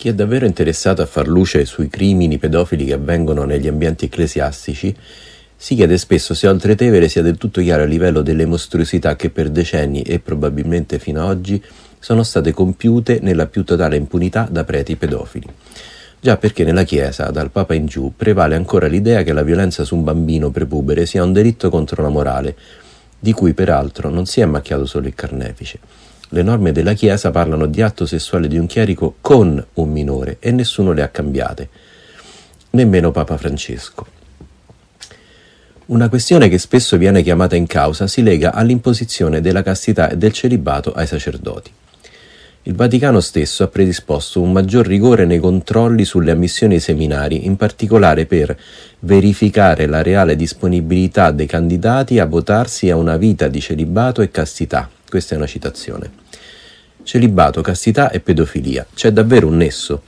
Chi è davvero interessato a far luce sui crimini pedofili che avvengono negli ambienti ecclesiastici si chiede spesso se Oltretevere sia del tutto chiaro a livello delle mostruosità che per decenni e probabilmente fino ad oggi sono state compiute nella più totale impunità da preti pedofili. Già perché nella Chiesa, dal Papa in giù, prevale ancora l'idea che la violenza su un bambino prepubere sia un delitto contro la morale, di cui peraltro non si è macchiato solo il carnefice. Le norme della Chiesa parlano di atto sessuale di un chierico con un minore e nessuno le ha cambiate, nemmeno Papa Francesco. Una questione che spesso viene chiamata in causa si lega all'imposizione della castità e del celibato ai sacerdoti. Il Vaticano stesso ha predisposto un maggior rigore nei controlli sulle ammissioni ai seminari, in particolare per verificare la reale disponibilità dei candidati a votarsi a una vita di celibato e castità. Questa è una citazione. Celibato, castità e pedofilia. C'è davvero un nesso?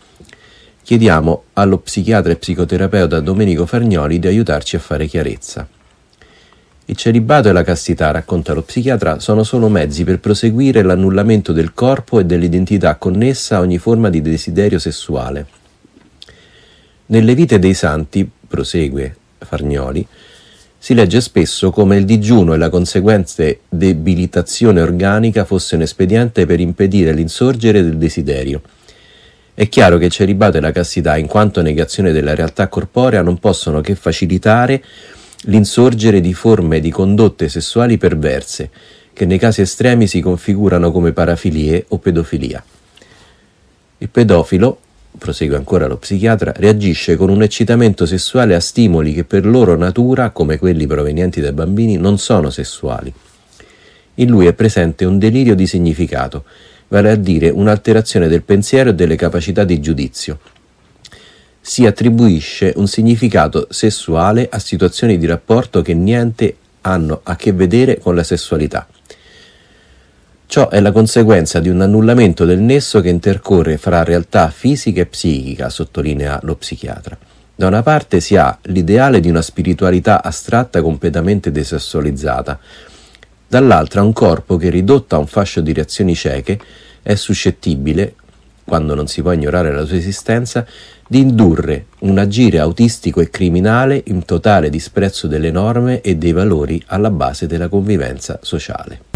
Chiediamo allo psichiatra e psicoterapeuta Domenico Fargnoli di aiutarci a fare chiarezza. Il celibato e la castità, racconta lo psichiatra, sono solo mezzi per proseguire l'annullamento del corpo e dell'identità connessa a ogni forma di desiderio sessuale. Nelle vite dei santi, prosegue Fargnoli, si legge spesso come il digiuno e la conseguente debilitazione organica fosse un espediente per impedire l'insorgere del desiderio. È chiaro che il celibato e la castità, in quanto negazione della realtà corporea, non possono che facilitare l'insorgere di forme di condotte sessuali perverse, che nei casi estremi si configurano come parafilie o pedofilia. Il pedofilo, prosegue ancora lo psichiatra, reagisce con un eccitamento sessuale a stimoli che per loro natura, come quelli provenienti dai bambini, non sono sessuali. In lui è presente un delirio di significato, vale a dire un'alterazione del pensiero e delle capacità di giudizio. Si attribuisce un significato sessuale a situazioni di rapporto che niente hanno a che vedere con la sessualità. Ciò è la conseguenza di un annullamento del nesso che intercorre fra realtà fisica e psichica, sottolinea lo psichiatra. Da una parte si ha l'ideale di una spiritualità astratta completamente desessualizzata, dall'altra un corpo che ridotto a un fascio di reazioni cieche è suscettibile, quando non si può ignorare la sua esistenza, di indurre un agire autistico e criminale in totale disprezzo delle norme e dei valori alla base della convivenza sociale.